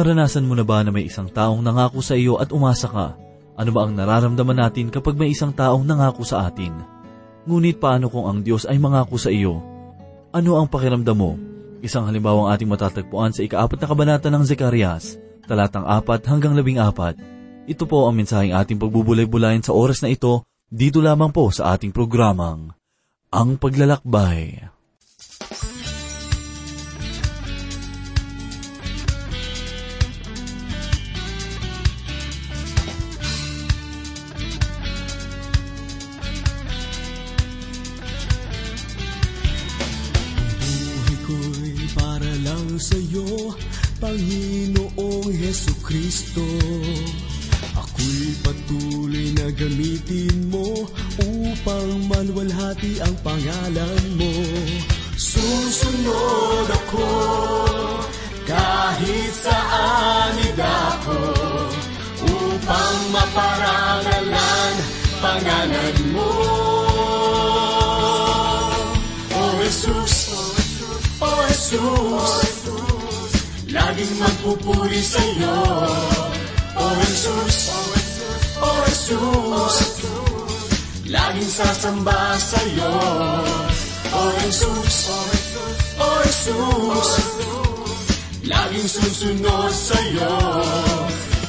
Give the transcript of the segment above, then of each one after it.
Naranasan mo na ba na may isang taong nangako sa iyo at umasa ka? Ano ba ang nararamdaman natin kapag may isang taong nangako sa atin? Ngunit paano kung ang Diyos ay mangako sa iyo? Ano ang pakiramdam mo? Isang halimbawa ang ating matatagpuan sa ikaapat na kabanata ng Zekarias, talatang apat hanggang labing apat. Ito po ang mensaheng ating pagbubulay-bulayan sa oras na ito, dito lamang po sa ating programang, Ang Paglalakbay. Sa'yo, Panginoong Heso Kristo. Ako'y patuloy na gamitin mo upang maluwalhati ang pangalan mo. Susunod ako kahit saan idako upang maparangalan pangalan mo. O Jesus, O Jesus, laging magpupuri sa'yo. O Jesus, O Jesus, laging sasamba sa'yo. O Jesus, O Jesus, laging susunod sa'yo.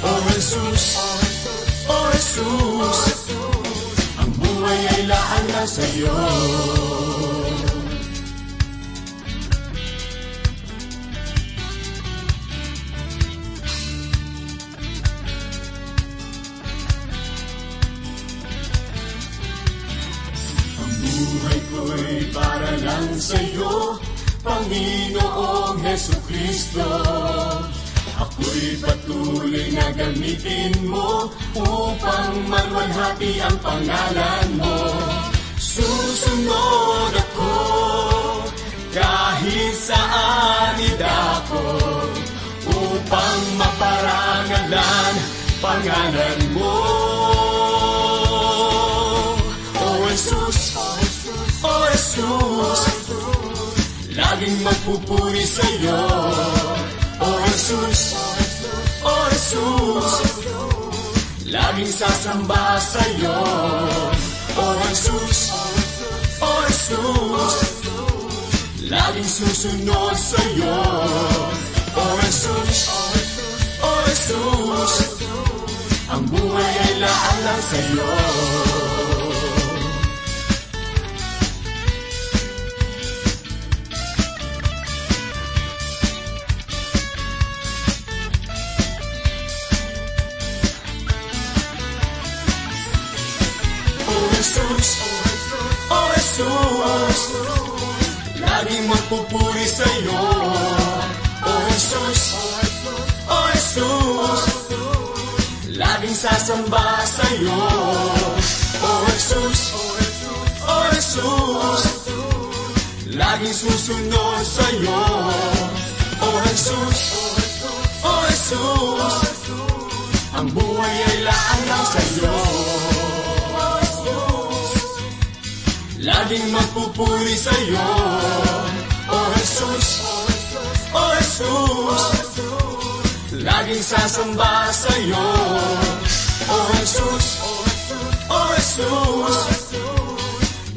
O Jesus, O Jesus, ang buhay ay laan na sa'yo. Sa'yo, Panginoong Heso Kristo. Ako'y patuloy na gamitin mo upang maluwalhati ang pangalan mo. Susunod ako kahit saan idako upang maparangalan pangalan mo. Jesus, laging magpupuri sa'yo. O Jesus, O Jesus, laging sasamba sa'yo. O Jesus, O Jesus, laging susunod sa'yo. O Jesus, O Jesus, ang buhay ay laan lang sa'yo. Jesus, O Jesus, laging magpupuri sa'yo. O Jesus, O Jesus, laging sasamba sa'yo. O Jesus, O Jesus, laging susunod sa'yo. O Jesus, O Jesus, ang buhay ay laan lang sa'yo. Laging magpupuri sa'yo. O Jesus, O Jesus Laging sasamba sa'yo. O Jesus, O Jesus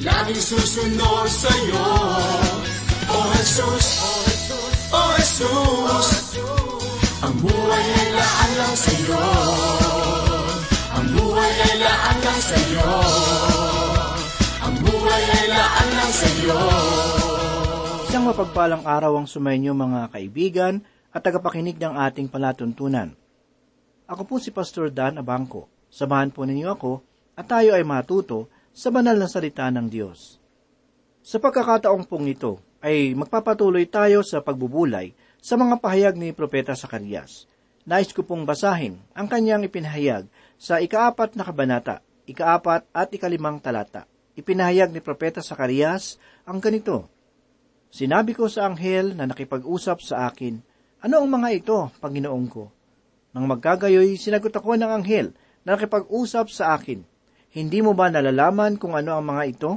Laging susunod sa'yo. O Jesus, O Jesus Ang buhay ay laan lang sa'yo. Ang buhay ay laan lang sa'yo Ang buhay ay laan lang sa'yo Isang mapagpalang araw ang sumainyo mga kaibigan at tagapakinig ng ating palatuntunan. Ako po si Pastor Dan Abangco. Samahan po ninyo ako at tayo ay matuto sa banal na salita ng Diyos. Sa pagkakataong pong ito ay magpapatuloy tayo sa pagbubulay sa mga pahayag ni Propeta Sakarias. Nais ko pong basahin ang kanyang ipinahayag sa ikaapat na kabanata, ikaapat at ikalimang talata. Ipinahayag ni Propeta Sakarias ang ganito, Sinabi ko sa anghel na nakipag-usap sa akin, Ano ang mga ito, Panginoong ko? Nang magkagayoy, sinagot ako ng anghel na nakipag-usap sa akin, Hindi mo ba nalalaman kung ano ang mga ito?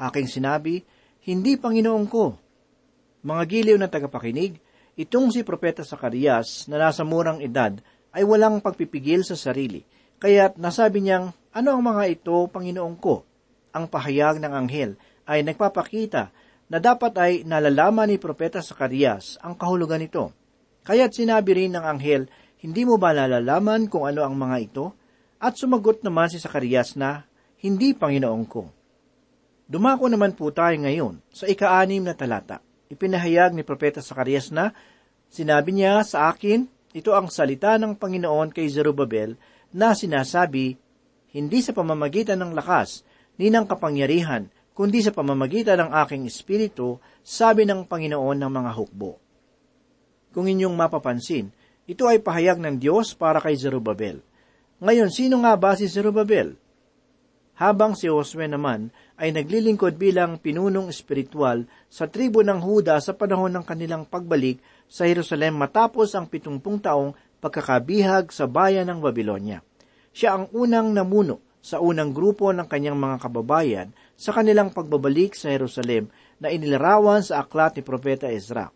Aking sinabi, Hindi, Panginoong ko. Mga giliw na tagapakinig, itong si Propeta Sakarias na nasa murang edad ay walang pagpipigil sa sarili. Kaya't nasabi niyang, ano ang mga ito, Panginoon ko? Ang pahayag ng anghel ay nagpapakita na dapat ay nalalaman ni Propeta Sakarias ang kahulugan nito. Kaya't sinabi rin ng anghel, hindi mo ba nalalaman kung ano ang mga ito? At sumagot naman si Sakarias na, hindi Panginoon ko. Dumako naman po tayo ngayon sa ika-anim na talata. Ipinahayag ni Propeta Sakarias na, sinabi niya sa akin, ito ang salita ng Panginoon kay Zerubabel na sinasabi, hindi sa pamamagitan ng lakas, ni ng kapangyarihan, kundi sa pamamagitan ng aking espiritu, sabi ng Panginoon ng mga hukbo. Kung inyong mapapansin, ito ay pahayag ng Diyos para kay Zerubabel. Ngayon, sino nga ba si Zerubabel? Habang si Josue naman ay naglilingkod bilang pinunong espiritual sa tribo ng Huda sa panahon ng kanilang pagbalik sa Jerusalem matapos ang pitumpung taong pagkakabihag sa bayan ng Babylonia. Siya ang unang namuno sa unang grupo ng kanyang mga kababayan sa kanilang pagbabalik sa Jerusalem na inilarawan sa aklat ni Propeta Ezra.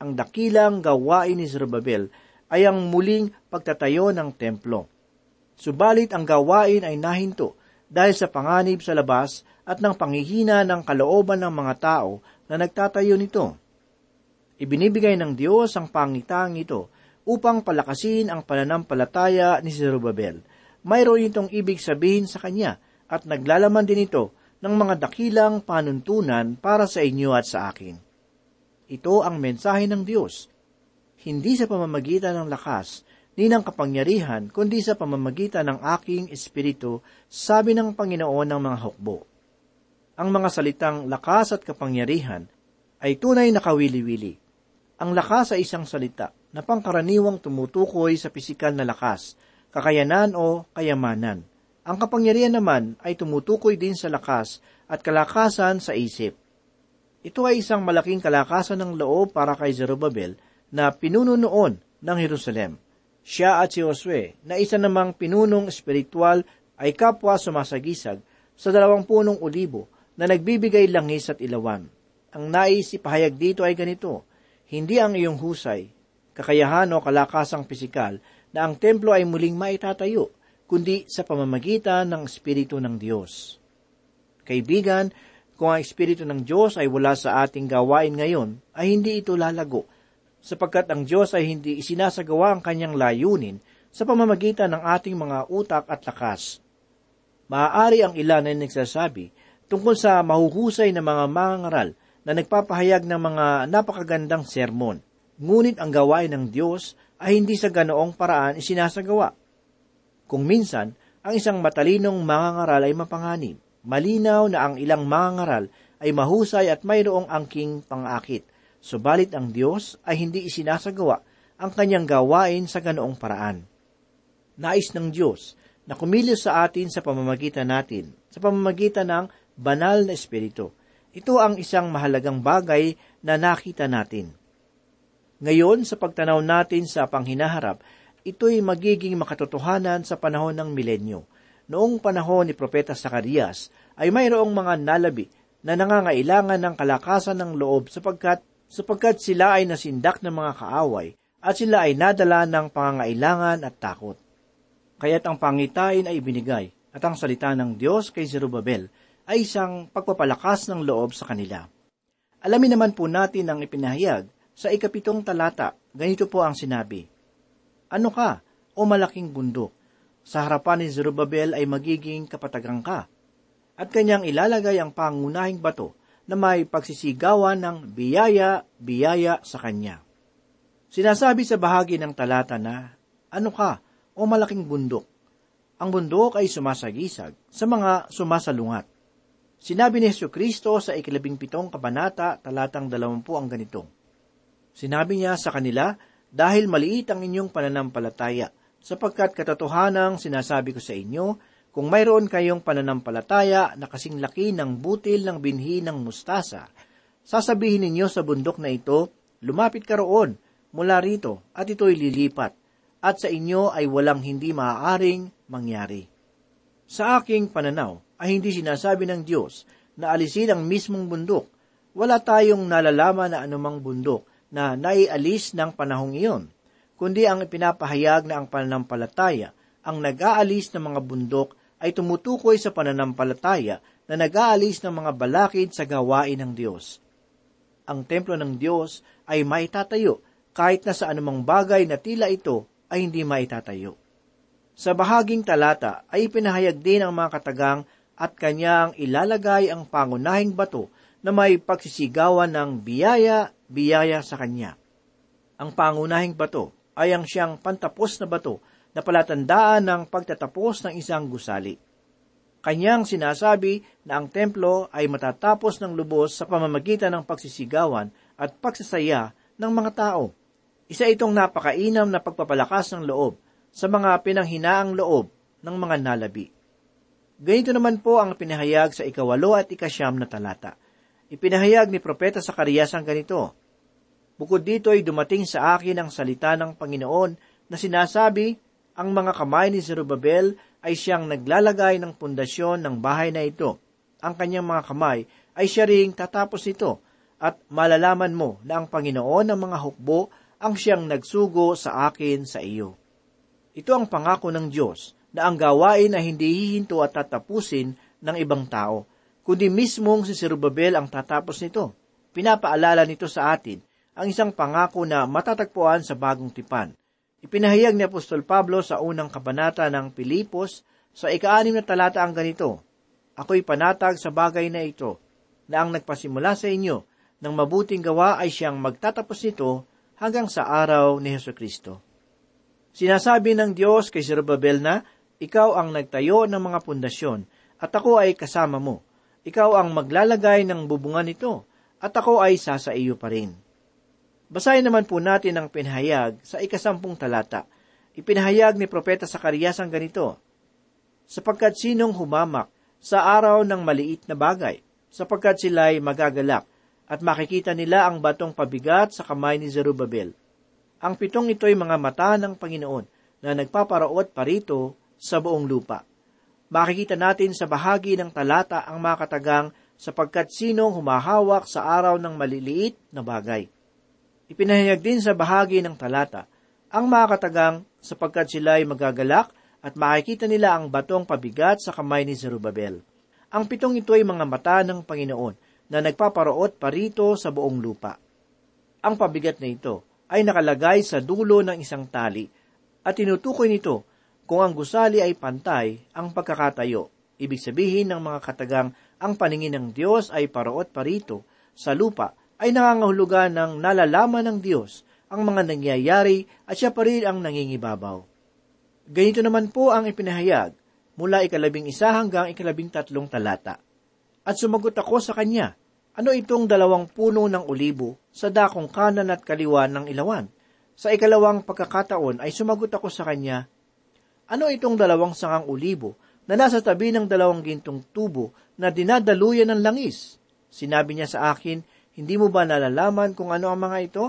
Ang dakilang gawain ni Zerubbabel ay ang muling pagtatayo ng templo. Subalit ang gawain ay nahinto dahil sa panganib sa labas at ng panghihina ng kalooban ng mga tao na nagtatayo nito. Ibinibigay ng Diyos ang pangitang ito upang palakasin ang pananampalataya ni Zerubbabel mayroon itong ibig sabihin sa kanya at naglalaman din ito ng mga dakilang panuntunan para sa inyo at sa akin. Ito ang mensahe ng Diyos, hindi sa pamamagitan ng lakas, ni ng kapangyarihan, kundi sa pamamagitan ng aking espiritu, sabi ng Panginoon ng mga hukbo. Ang mga salitang lakas at kapangyarihan ay tunay na kawili-wili. Ang lakas ay isang salita na pangkaraniwang tumutukoy sa pisikal na lakas, kakayanan o kayamanan. Ang kapangyarihan naman ay tumutukoy din sa lakas at kalakasan sa isip. Ito ay isang malaking kalakasan ng loob para kay Zerubbabel na pinuno noon ng Jerusalem. Siya at si Josue na isa namang pinunong espiritual ay kapwa sumasagisag sa dalawang punong olibo na nagbibigay langis at ilawan. Ang nais ipahayag dito ay ganito, hindi ang iyong husay, kakayahan o kalakasang pisikal na ang templo ay muling maitatayo, kundi sa pamamagitan ng Espiritu ng Diyos. Kaibigan, kung ang Espiritu ng Diyos ay wala sa ating gawain ngayon, ay hindi ito lalago, sapagkat ang Diyos ay hindi isinasagawa ang kanyang layunin sa pamamagitan ng ating mga utak at lakas. Maaari ang ilan ay nagsasabi tungkol sa mahuhusay na mga mangangaral na nagpapahayag ng mga napakagandang sermon. Ngunit ang gawain ng Diyos ay hindi sa ganoong paraan isinasagawa. Kung minsan, ang isang matalinong mangangaral ay mapanganib. Malinaw na ang ilang mangangaral ay mahusay at mayroong angking pangakit. Subalit ang Diyos ay hindi isinasagawa ang kanyang gawain sa ganoong paraan. Nais ng Diyos na kumilos sa atin sa pamamagitan natin, sa pamamagitan ng banal na Espiritu. Ito ang isang mahalagang bagay na nakita natin. Ngayon, sa pagtanaw natin sa panghinaharap, ito'y magiging makatotohanan sa panahon ng milenyo. Noong panahon ni Propeta Sakarias, ay mayroong mga nalabi na nangangailangan ng kalakasan ng loob sapagkat, sapagkat sila ay nasindak ng mga kaaway at sila ay nadala ng pangangailangan at takot. Kaya't ang pangitain ay ibinigay at ang salita ng Diyos kay Zerubabel ay isang pagpapalakas ng loob sa kanila. Alamin naman po natin ang ipinahayag sa ikapitong talata, ganito po ang sinabi, Ano ka, o malaking bundok? Sa harapan ni Zerubbabel ay magiging kapatagang ka, at kanyang ilalagay ang pangunahing bato na may pagsisigawan ng biyaya, biyaya sa kanya. Sinasabi sa bahagi ng talata na, Ano ka, o malaking bundok? Ang bundok ay sumasagisag sa mga sumasalungat. Sinabi ni Yesu Kristo sa ikalabing pitong kabanata, talatang dalawampu ang ganito, Sinabi niya sa kanila, dahil maliit ang inyong pananampalataya, sapagkat katotohanang sinasabi ko sa inyo, kung mayroon kayong pananampalataya na kasing laki ng butil ng binhi ng mustasa, sasabihin ninyo sa bundok na ito, lumapit ka roon, mula rito, at ito'y lilipat, at sa inyo ay walang hindi maaaring mangyari. Sa aking pananaw, ay hindi sinasabi ng Diyos na alisin ang mismong bundok. Wala tayong nalalaman na anumang bundok na naialis ng panahong iyon, kundi ang ipinapahayag na ang pananampalataya, ang nag-aalis ng mga bundok ay tumutukoy sa pananampalataya na nag-aalis ng mga balakid sa gawain ng Diyos. Ang templo ng Diyos ay maitatayo kahit na sa anumang bagay na tila ito ay hindi maitatayo. Sa bahaging talata ay pinahayag din ang mga katagang at kanyang ilalagay ang pangunahing bato na may pagsisigawan ng biyaya, biyaya sa kanya. Ang pangunahing bato ay ang siyang pantapos na bato na palatandaan ng pagtatapos ng isang gusali. Kanyang sinasabi na ang templo ay matatapos ng lubos sa pamamagitan ng pagsisigawan at pagsasaya ng mga tao. Isa itong napakainam na pagpapalakas ng loob sa mga pinanghinaang loob ng mga nalabi. Ganito naman po ang pinahayag sa ikawalo at ikasyam na talata. Ipinahayag ni Propeta Sakarias ang ganito, Bukod dito ay dumating sa akin ang salita ng Panginoon na sinasabi, ang mga kamay ni Zerubabel ay siyang naglalagay ng pundasyon ng bahay na ito. Ang kanyang mga kamay ay siya ring tatapos ito at malalaman mo na ang Panginoon ng mga hukbo ang siyang nagsugo sa akin sa iyo. Ito ang pangako ng Diyos na ang gawain ay hindi hihinto at tatapusin ng ibang tao, kundi mismong si Zerubabel ang tatapos nito. Pinapaalala nito sa atin ang isang pangako na matatagpuan sa bagong tipan. Ipinahayag ni Apostol Pablo sa unang kabanata ng Pilipos sa ikaanim na talata ang ganito, Ako'y panatag sa bagay na ito, na ang nagpasimula sa inyo ng mabuting gawa ay siyang magtatapos nito hanggang sa araw ni Heso Kristo. Sinasabi ng Diyos kay Zerubbabel na ikaw ang nagtayo ng mga pundasyon, at ako ay kasama mo. Ikaw ang maglalagay ng bubungan nito, at ako ay sasa iyo pa rin. Basahin naman po natin ang pinahayag sa ikasampung talata. Ipinahayag ni Propeta Sakarias ang ganito, Sapagkat sinong humamak sa araw ng maliit na bagay, sapagkat sila'y magagalak, at makikita nila ang batong pabigat sa kamay ni Zerubabel. Ang pitong ito'y mga mata ng Panginoon na nagpaparaot parito sa buong lupa. Makikita natin sa bahagi ng talata ang makatagang sapagkat sinong humahawak sa araw ng maliliit na bagay. Ipinahayag din sa bahagi ng talata ang makatagang sapagkat sila ay magagalak at makikita nila ang batong pabigat sa kamay ni Zerubabel. Ang pitong ito ay mga mata ng Panginoon na nagpaparoot parito sa buong lupa. Ang pabigat na ito ay nakalagay sa dulo ng isang tali at tinutukoy nito kung ang gusali ay pantay, ang pagkakatayo, ibig sabihin ng mga katagang ang paningin ng Diyos ay paroot parito sa lupa, ay nangangahulugan ng nalalaman ng Diyos ang mga nangyayari at siya pa rin ang nangingibabaw. Ganito naman po ang ipinahayag mula ikalabing isa hanggang ikalabing tatlong talata. At sumagot ako sa kanya, ano itong dalawang puno ng olibo sa dakong kanan at kaliwa ng ilawan? Sa ikalawang pagkakataon ay sumagot ako sa kanya, ano itong dalawang sangang ulibo na nasa tabi ng dalawang gintong tubo na dinadaluyan ng langis? Sinabi niya sa akin, hindi mo ba nalalaman kung ano ang mga ito?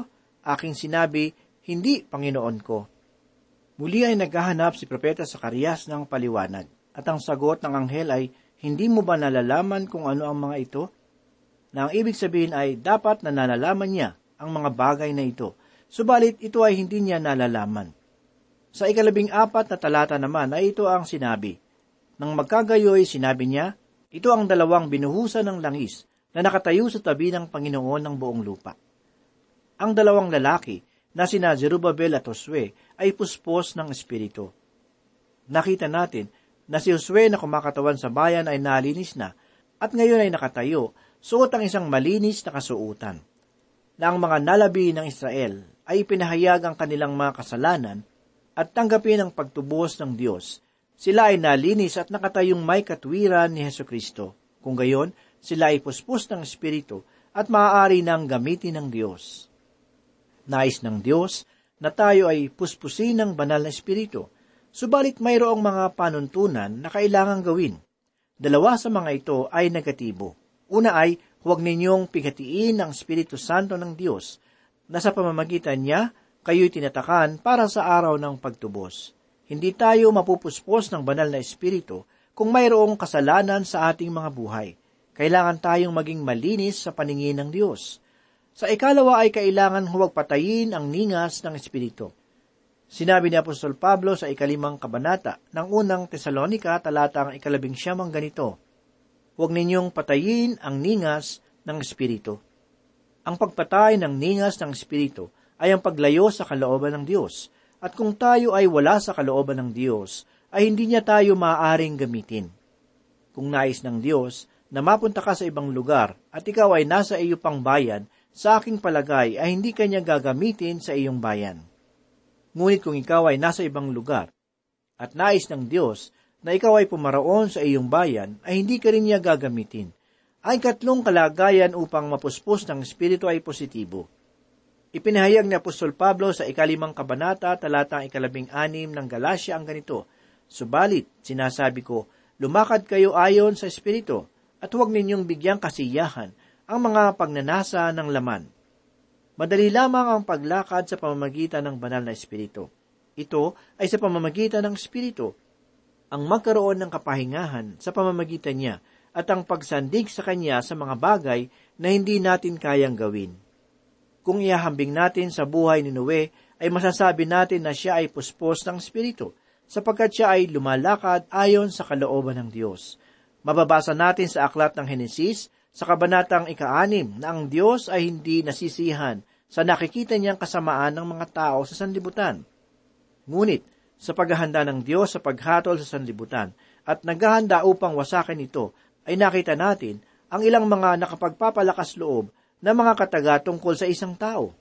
Aking sinabi, hindi, Panginoon ko. Muli ay naghahanap si Propeta Sakarias ng paliwanag, at ang sagot ng anghel ay, hindi mo ba nalalaman kung ano ang mga ito? Na ang ibig sabihin ay dapat na nalalaman niya ang mga bagay na ito, subalit ito ay hindi niya nalalaman. Sa ikalabing apat na talata naman ay ito ang sinabi. Nang magkagayoy, sinabi niya, ito ang dalawang binuhusan ng langis na nakatayo sa tabi ng Panginoon ng buong lupa. Ang dalawang lalaki na sina Zerubabel at Josue ay puspos ng Espiritu. Nakita natin na si Josue na kumakatawan sa bayan ay nalinis na at ngayon ay nakatayo, suot ang isang malinis na kasuutan. Na ang mga nalabi ng Israel ay pinahayag ang kanilang mga kasalanan at tanggapin ang pagtubos ng Diyos. Sila ay nalinis at nakatayong may katwiran ni Heso Kristo. Kung gayon, sila ay puspos ng Espiritu at maaari nang gamitin ng Diyos. Nais ng Diyos na tayo ay puspusin ng banal na Espiritu, subalit mayroong mga panuntunan na kailangang gawin. Dalawa sa mga ito ay negatibo. Una ay, huwag ninyong pigatiin ang Espiritu Santo ng Diyos, na sa pamamagitan niya kayo'y tinatakan para sa araw ng pagtubos. Hindi tayo mapupuspos ng banal na espiritu kung mayroong kasalanan sa ating mga buhay. Kailangan tayong maging malinis sa paningin ng Diyos. Sa ikalawa ay kailangan huwag patayin ang ningas ng Espiritu. Sinabi ni Apostol Pablo sa ikalimang kabanata ng unang Tesalonika talatang ikalabing siyamang ganito, Huwag ninyong patayin ang ningas ng Espiritu. Ang pagpatay ng ningas ng Espiritu ay ang paglayo sa kalooban ng Diyos, at kung tayo ay wala sa kalooban ng Diyos, ay hindi niya tayo maaaring gamitin. Kung nais ng Diyos na mapunta ka sa ibang lugar at ikaw ay nasa iyo pang bayan, sa aking palagay ay hindi kanya gagamitin sa iyong bayan. Ngunit kung ikaw ay nasa ibang lugar at nais ng Diyos na ikaw ay pumaraon sa iyong bayan, ay hindi ka rin niya gagamitin. Ay katlong kalagayan upang mapuspos ng Espiritu ay positibo. Ipinahayag ni Apostol Pablo sa ikalimang kabanata, talatang ikalabing anim ng Galasya ang ganito, Subalit, sinasabi ko, lumakad kayo ayon sa Espiritu, at huwag ninyong bigyang kasiyahan ang mga pagnanasa ng laman Madali lamang ang paglakad sa pamamagitan ng banal na Espiritu. Ito ay sa pamamagitan ng Espiritu. Ang magkaroon ng kapahingahan sa pamamagitan niya at ang pagsandig sa Kanya sa mga bagay na hindi natin kayang gawin. Kung iahambing natin sa buhay ni Noe, ay masasabi natin na siya ay puspos ng Espiritu, sapagkat siya ay lumalakad ayon sa kalooban ng Diyos. Mababasa natin sa aklat ng Henesis, sa kabanatang ika-anim, na ang Diyos ay hindi nasisihan sa nakikita niyang kasamaan ng mga tao sa sanlibutan. Ngunit, sa paghahanda ng Diyos sa paghatol sa sanlibutan at naghahanda upang wasakin ito, ay nakita natin ang ilang mga nakapagpapalakas loob na mga kataga tungkol sa isang tao.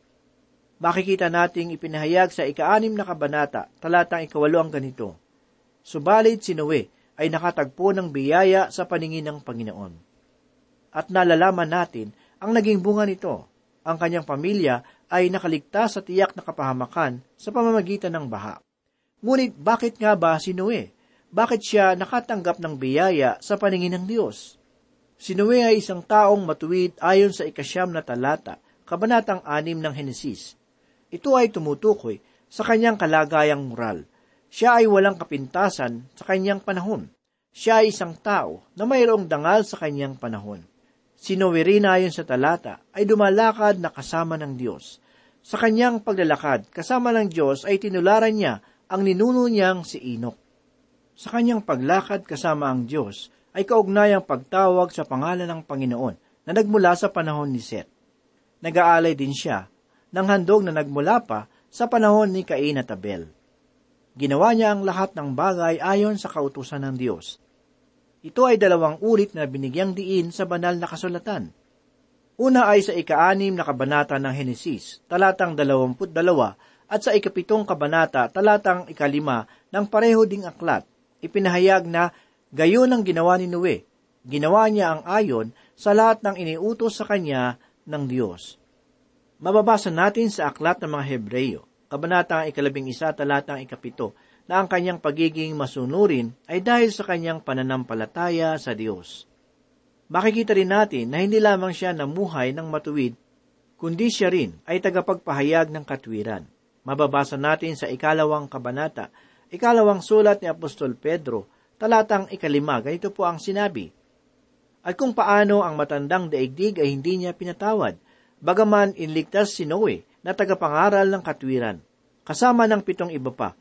Makikita nating ipinahayag sa ika-anim na kabanata, talatang ikawalo ang ganito. Subalit si Noe ay nakatagpo ng biyaya sa paningin ng Panginoon. At nalalaman natin ang naging bunga nito ang kanyang pamilya ay nakaligtas sa tiyak na kapahamakan sa pamamagitan ng baha. Ngunit bakit nga ba si Noe? Bakit siya nakatanggap ng biyaya sa paningin ng Diyos? Si Noe ay isang taong matuwid ayon sa ikasyam na talata, kabanatang anim ng Henesis. Ito ay tumutukoy sa kanyang kalagayang moral. Siya ay walang kapintasan sa kanyang panahon. Siya ay isang tao na mayroong dangal sa kanyang panahon. Si Noe rin ayon sa talata ay dumalakad na kasama ng Diyos. Sa kanyang paglalakad kasama ng Diyos ay tinularan niya ang ninuno niyang si Enoch. Sa kanyang paglakad kasama ang Diyos ay kaugnayang pagtawag sa pangalan ng Panginoon na nagmula sa panahon ni Seth. Nag-aalay din siya ng handog na nagmula pa sa panahon ni Cain at Abel. Ginawa niya ang lahat ng bagay ayon sa kautusan ng Diyos ito ay dalawang ulit na binigyang diin sa banal na kasulatan. Una ay sa ika-anim na kabanata ng Henesis, talatang dalawamput dalawa, at sa ikapitong kabanata, talatang ikalima ng pareho ding aklat, ipinahayag na gayon ang ginawa ni Noe. Ginawa niya ang ayon sa lahat ng iniutos sa kanya ng Diyos. Mababasa natin sa aklat ng mga Hebreyo, kabanatang ikalabing isa, talatang ikapito, na ang kanyang pagiging masunurin ay dahil sa kanyang pananampalataya sa Diyos. Makikita rin natin na hindi lamang siya namuhay ng matuwid, kundi siya rin ay tagapagpahayag ng katwiran. Mababasa natin sa ikalawang kabanata, ikalawang sulat ni Apostol Pedro, talatang ikalima, ganito po ang sinabi, At kung paano ang matandang daigdig ay hindi niya pinatawad, bagaman inligtas si Noe na tagapangaral ng katwiran, kasama ng pitong iba pa,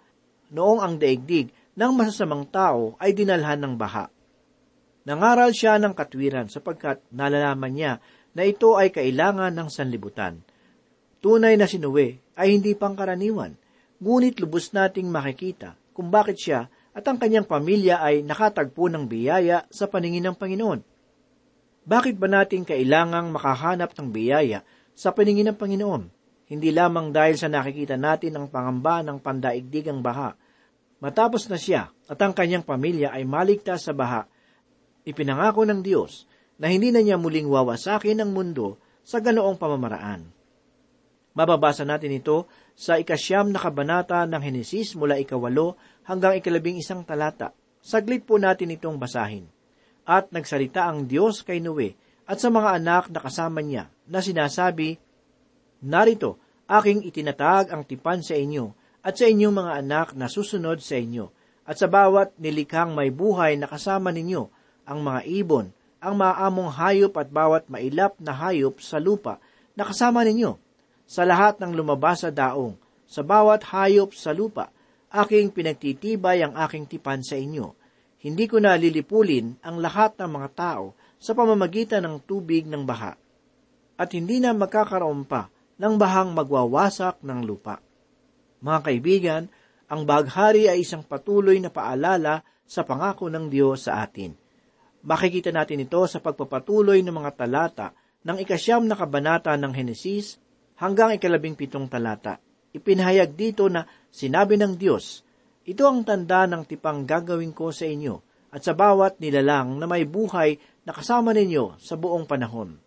noong ang daigdig ng masasamang tao ay dinalhan ng baha. Nangaral siya ng katwiran sapagkat nalalaman niya na ito ay kailangan ng sanlibutan. Tunay na si Noe ay hindi pangkaraniwan, ngunit lubos nating makikita kung bakit siya at ang kanyang pamilya ay nakatagpo ng biyaya sa paningin ng Panginoon. Bakit ba natin kailangang makahanap ng biyaya sa paningin ng Panginoon? Hindi lamang dahil sa nakikita natin ang pangamba ng pandaigdigang baha. Matapos na siya at ang kanyang pamilya ay maligtas sa baha, ipinangako ng Diyos na hindi na niya muling wawasakin ang mundo sa ganoong pamamaraan. Mababasa natin ito sa ikasyam na kabanata ng Henesis mula ikawalo hanggang ikalabing isang talata. Saglit po natin itong basahin. At nagsalita ang Diyos kay Noe at sa mga anak na kasama niya na sinasabi, Narito, aking itinatag ang tipan sa inyo at sa inyong mga anak na susunod sa inyo, at sa bawat nilikhang may buhay na kasama ninyo, ang mga ibon, ang maamong hayop at bawat mailap na hayop sa lupa na kasama ninyo. Sa lahat ng lumabas sa daong, sa bawat hayop sa lupa, aking pinagtitibay ang aking tipan sa inyo. Hindi ko na lilipulin ang lahat ng mga tao sa pamamagitan ng tubig ng baha. At hindi na magkakaroon pa ng bahang magwawasak ng lupa. Mga kaibigan, ang baghari ay isang patuloy na paalala sa pangako ng Diyos sa atin. Makikita natin ito sa pagpapatuloy ng mga talata ng ikasyam na kabanata ng Henesis hanggang ikalabing pitong talata. Ipinahayag dito na sinabi ng Diyos, Ito ang tanda ng tipang gagawin ko sa inyo at sa bawat nilalang na may buhay na kasama ninyo sa buong panahon.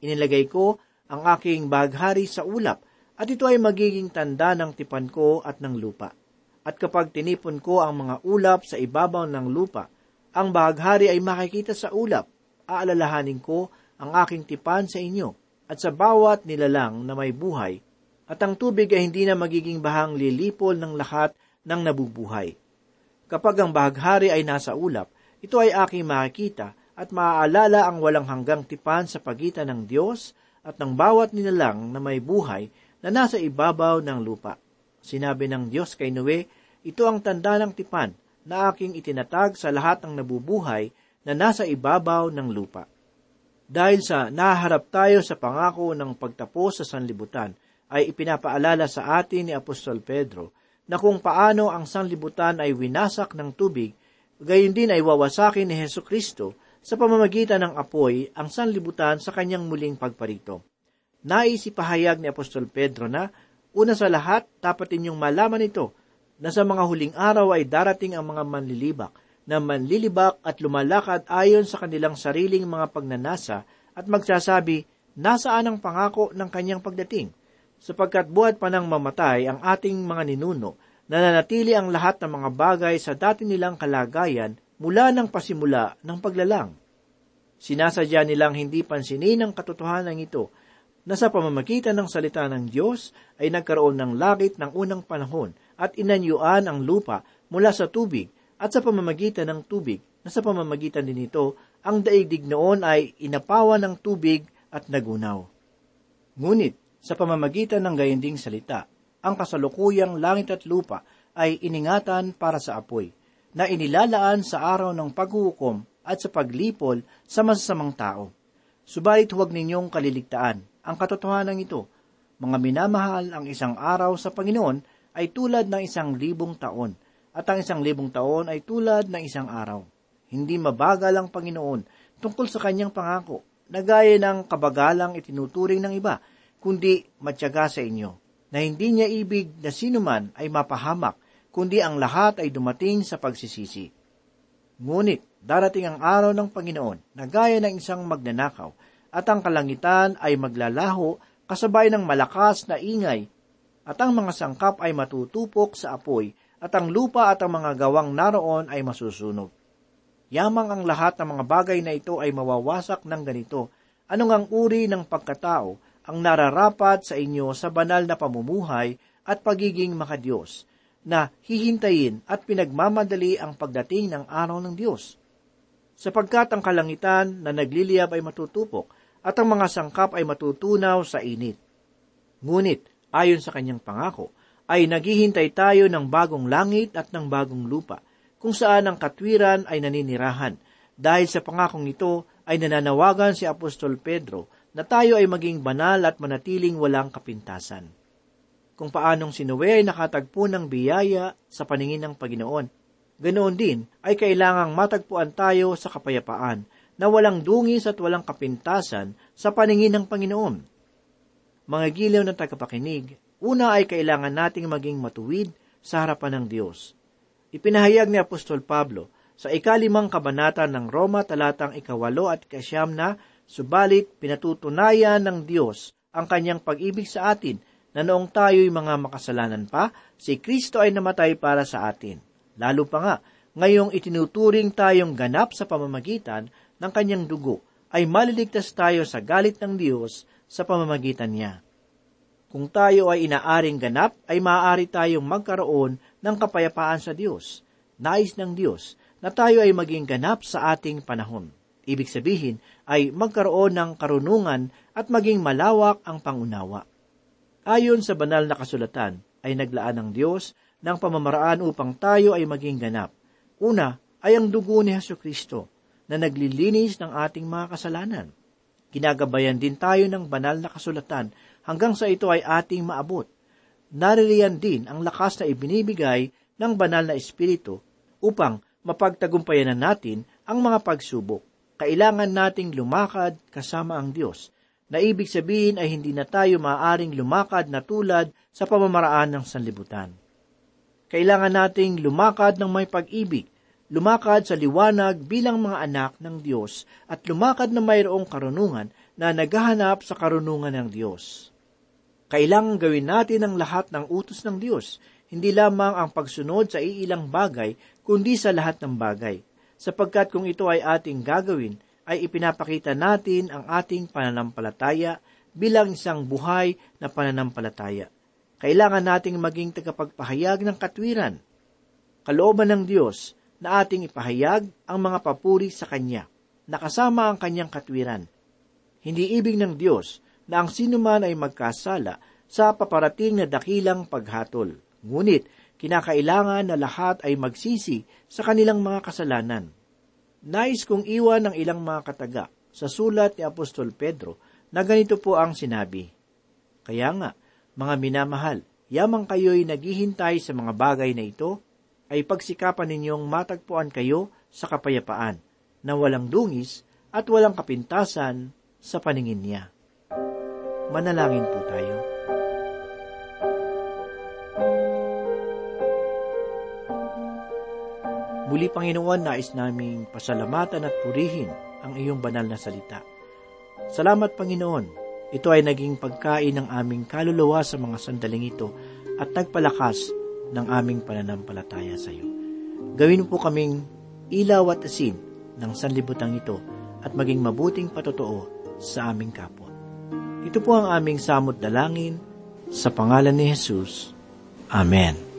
Inilagay ko ang aking baghari sa ulap at ito ay magiging tanda ng tipan ko at ng lupa. At kapag tinipon ko ang mga ulap sa ibabaw ng lupa, ang bahaghari ay makikita sa ulap. Aalalahanin ko ang aking tipan sa inyo at sa bawat nilalang na may buhay, at ang tubig ay hindi na magiging bahang lilipol ng lahat ng nabubuhay. Kapag ang bahaghari ay nasa ulap, ito ay aking makikita at maaalala ang walang hanggang tipan sa pagitan ng Diyos at ng bawat nilalang na may buhay na nasa ibabaw ng lupa. Sinabi ng Diyos kay Noe, ito ang tanda ng tipan na aking itinatag sa lahat ng nabubuhay na nasa ibabaw ng lupa. Dahil sa naharap tayo sa pangako ng pagtapos sa sanlibutan, ay ipinapaalala sa atin ni Apostol Pedro na kung paano ang sanlibutan ay winasak ng tubig, gayon din ay wawasakin ni Heso Kristo sa pamamagitan ng apoy ang sanlibutan sa kanyang muling pagparito. Naisipahayag ni Apostol Pedro na Una sa lahat, dapat ninyong malaman ito na sa mga huling araw ay darating ang mga manlilibak na manlilibak at lumalakad ayon sa kanilang sariling mga pagnanasa at magsasabi, nasaan ang pangako ng kanyang pagdating? Sapagkat buhat pa nang mamatay ang ating mga ninuno, nananatili ang lahat ng mga bagay sa dati nilang kalagayan mula ng pasimula ng paglalang. Sinasadya nilang hindi pansinin ang katotohanan ito na sa pamamagitan ng salita ng Diyos ay nagkaroon ng langit ng unang panahon at inanyuan ang lupa mula sa tubig at sa pamamagitan ng tubig na sa pamamagitan din ito ang daigdig noon ay inapawan ng tubig at nagunaw. Ngunit sa pamamagitan ng gayanding salita, ang kasalukuyang langit at lupa ay iningatan para sa apoy, na inilalaan sa araw ng paghuhukom at sa paglipol sa masasamang tao. Subalit huwag ninyong kaliligtaan ang katotohanan ito. Mga minamahal, ang isang araw sa Panginoon ay tulad ng isang libong taon, at ang isang libong taon ay tulad ng isang araw. Hindi mabagal ang Panginoon tungkol sa kanyang pangako, na gaya ng kabagalang itinuturing ng iba, kundi matyaga sa inyo, na hindi niya ibig na sinuman ay mapahamak, kundi ang lahat ay dumating sa pagsisisi. Ngunit, darating ang araw ng Panginoon na gaya ng isang magnanakaw at ang kalangitan ay maglalaho kasabay ng malakas na ingay, at ang mga sangkap ay matutupok sa apoy, at ang lupa at ang mga gawang naroon ay masusunog. Yamang ang lahat ng mga bagay na ito ay mawawasak ng ganito, anong ang uri ng pagkatao ang nararapat sa inyo sa banal na pamumuhay at pagiging makadiyos, na hihintayin at pinagmamadali ang pagdating ng araw ng Diyos. Sapagkat ang kalangitan na nagliliyab ay matutupok, at ang mga sangkap ay matutunaw sa init. Ngunit, ayon sa kanyang pangako, ay naghihintay tayo ng bagong langit at ng bagong lupa, kung saan ang katwiran ay naninirahan. Dahil sa pangakong ito ay nananawagan si Apostol Pedro na tayo ay maging banal at manatiling walang kapintasan. Kung paanong si Noe ay nakatagpo ng biyaya sa paningin ng Panginoon, ganoon din ay kailangang matagpuan tayo sa kapayapaan na walang dungis at walang kapintasan sa paningin ng Panginoon. Mga gilaw na tagapakinig, una ay kailangan nating maging matuwid sa harapan ng Diyos. Ipinahayag ni Apostol Pablo sa ikalimang kabanata ng Roma talatang ikawalo at ikasyam na, subalit pinatutunayan ng Diyos ang kanyang pag-ibig sa atin na noong tayo'y mga makasalanan pa, si Kristo ay namatay para sa atin. Lalo pa nga, ngayong itinuturing tayong ganap sa pamamagitan ng kanyang dugo, ay maliligtas tayo sa galit ng Diyos sa pamamagitan niya. Kung tayo ay inaaring ganap, ay maaari tayong magkaroon ng kapayapaan sa Diyos. Nais ng Diyos na tayo ay maging ganap sa ating panahon. Ibig sabihin ay magkaroon ng karunungan at maging malawak ang pangunawa. Ayon sa banal na kasulatan, ay naglaan ng Diyos ng pamamaraan upang tayo ay maging ganap. Una ay ang dugo ni Heso Kristo na naglilinis ng ating mga kasalanan. Ginagabayan din tayo ng banal na kasulatan hanggang sa ito ay ating maabot. Naririyan din ang lakas na ibinibigay ng banal na Espiritu upang mapagtagumpayan natin ang mga pagsubok. Kailangan nating lumakad kasama ang Diyos, na ibig sabihin ay hindi na tayo maaaring lumakad na tulad sa pamamaraan ng sanlibutan. Kailangan nating lumakad ng may pag-ibig, lumakad sa liwanag bilang mga anak ng Diyos, at lumakad na mayroong karunungan na naghahanap sa karunungan ng Diyos. Kailangan gawin natin ang lahat ng utos ng Diyos, hindi lamang ang pagsunod sa iilang bagay, kundi sa lahat ng bagay. Sapagkat kung ito ay ating gagawin, ay ipinapakita natin ang ating pananampalataya bilang isang buhay na pananampalataya. Kailangan nating maging tagapagpahayag ng katwiran. Kalooban ng Diyos na ating ipahayag ang mga papuri sa Kanya, nakasama ang Kanyang katwiran. Hindi ibig ng Diyos na ang sinuman ay magkasala sa paparating na dakilang paghatol Ngunit, kinakailangan na lahat ay magsisi sa kanilang mga kasalanan. Nais kong iwan ng ilang mga kataga sa sulat ni Apostol Pedro na ganito po ang sinabi. Kaya nga, mga minamahal, yamang kayo'y naghihintay sa mga bagay na ito, ay pagsikapan ninyong matagpuan kayo sa kapayapaan, na walang dungis at walang kapintasan sa paningin niya. Manalangin po tayo. Muli Panginoon, nais naming pasalamatan at purihin ang iyong banal na salita. Salamat Panginoon, ito ay naging pagkain ng aming kaluluwa sa mga sandaling ito at nagpalakas ng aming pananampalataya sa iyo. Gawin po kaming ilaw at asin ng sanlibutan ito at maging mabuting patotoo sa aming kapwa. Ito po ang aming samot dalangin sa pangalan ni Jesus. Amen.